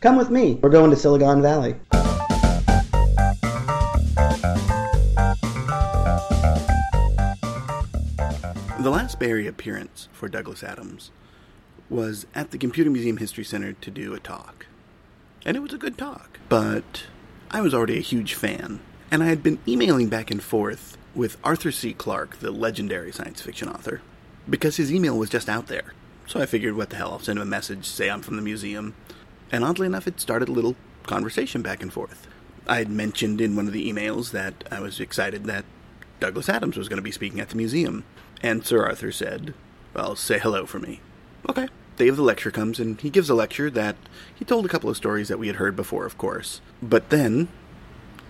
Come with me. We're going to Silicon Valley. The last Area appearance for Douglas Adams was at the Computer Museum History Center to do a talk. And it was a good talk, but I was already a huge fan, and I had been emailing back and forth with Arthur C. Clarke, the legendary science fiction author, because his email was just out there. So I figured, what the hell, I'll send him a message, say I'm from the museum. And oddly enough, it started a little conversation back and forth. I had mentioned in one of the emails that I was excited that Douglas Adams was going to be speaking at the museum. And Sir Arthur said, Well, say hello for me. Okay. Day of the lecture comes, and he gives a lecture that he told a couple of stories that we had heard before, of course. But then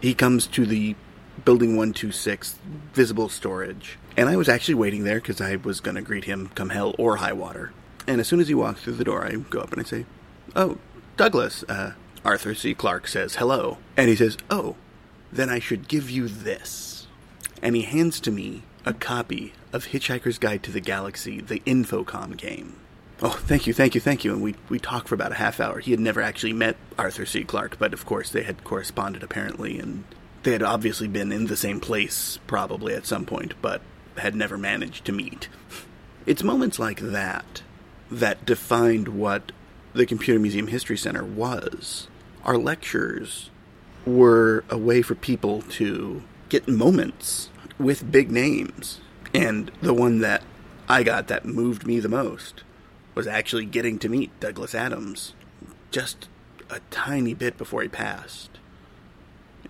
he comes to the Building 126 visible storage. And I was actually waiting there because I was going to greet him come hell or high water. And as soon as he walks through the door, I go up and I say, Oh, Douglas, uh, Arthur C. Clarke says hello. And he says, Oh, then I should give you this. And he hands to me a copy of Hitchhiker's Guide to the Galaxy, the Infocom game. Oh, thank you, thank you, thank you. And we, we talked for about a half hour. He had never actually met Arthur C. Clarke, but of course they had corresponded apparently, and they had obviously been in the same place probably at some point, but had never managed to meet. It's moments like that that defined what the Computer Museum History Center was. Our lectures were a way for people to get moments with big names. And the one that I got that moved me the most was actually getting to meet Douglas Adams just a tiny bit before he passed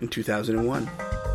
in 2001.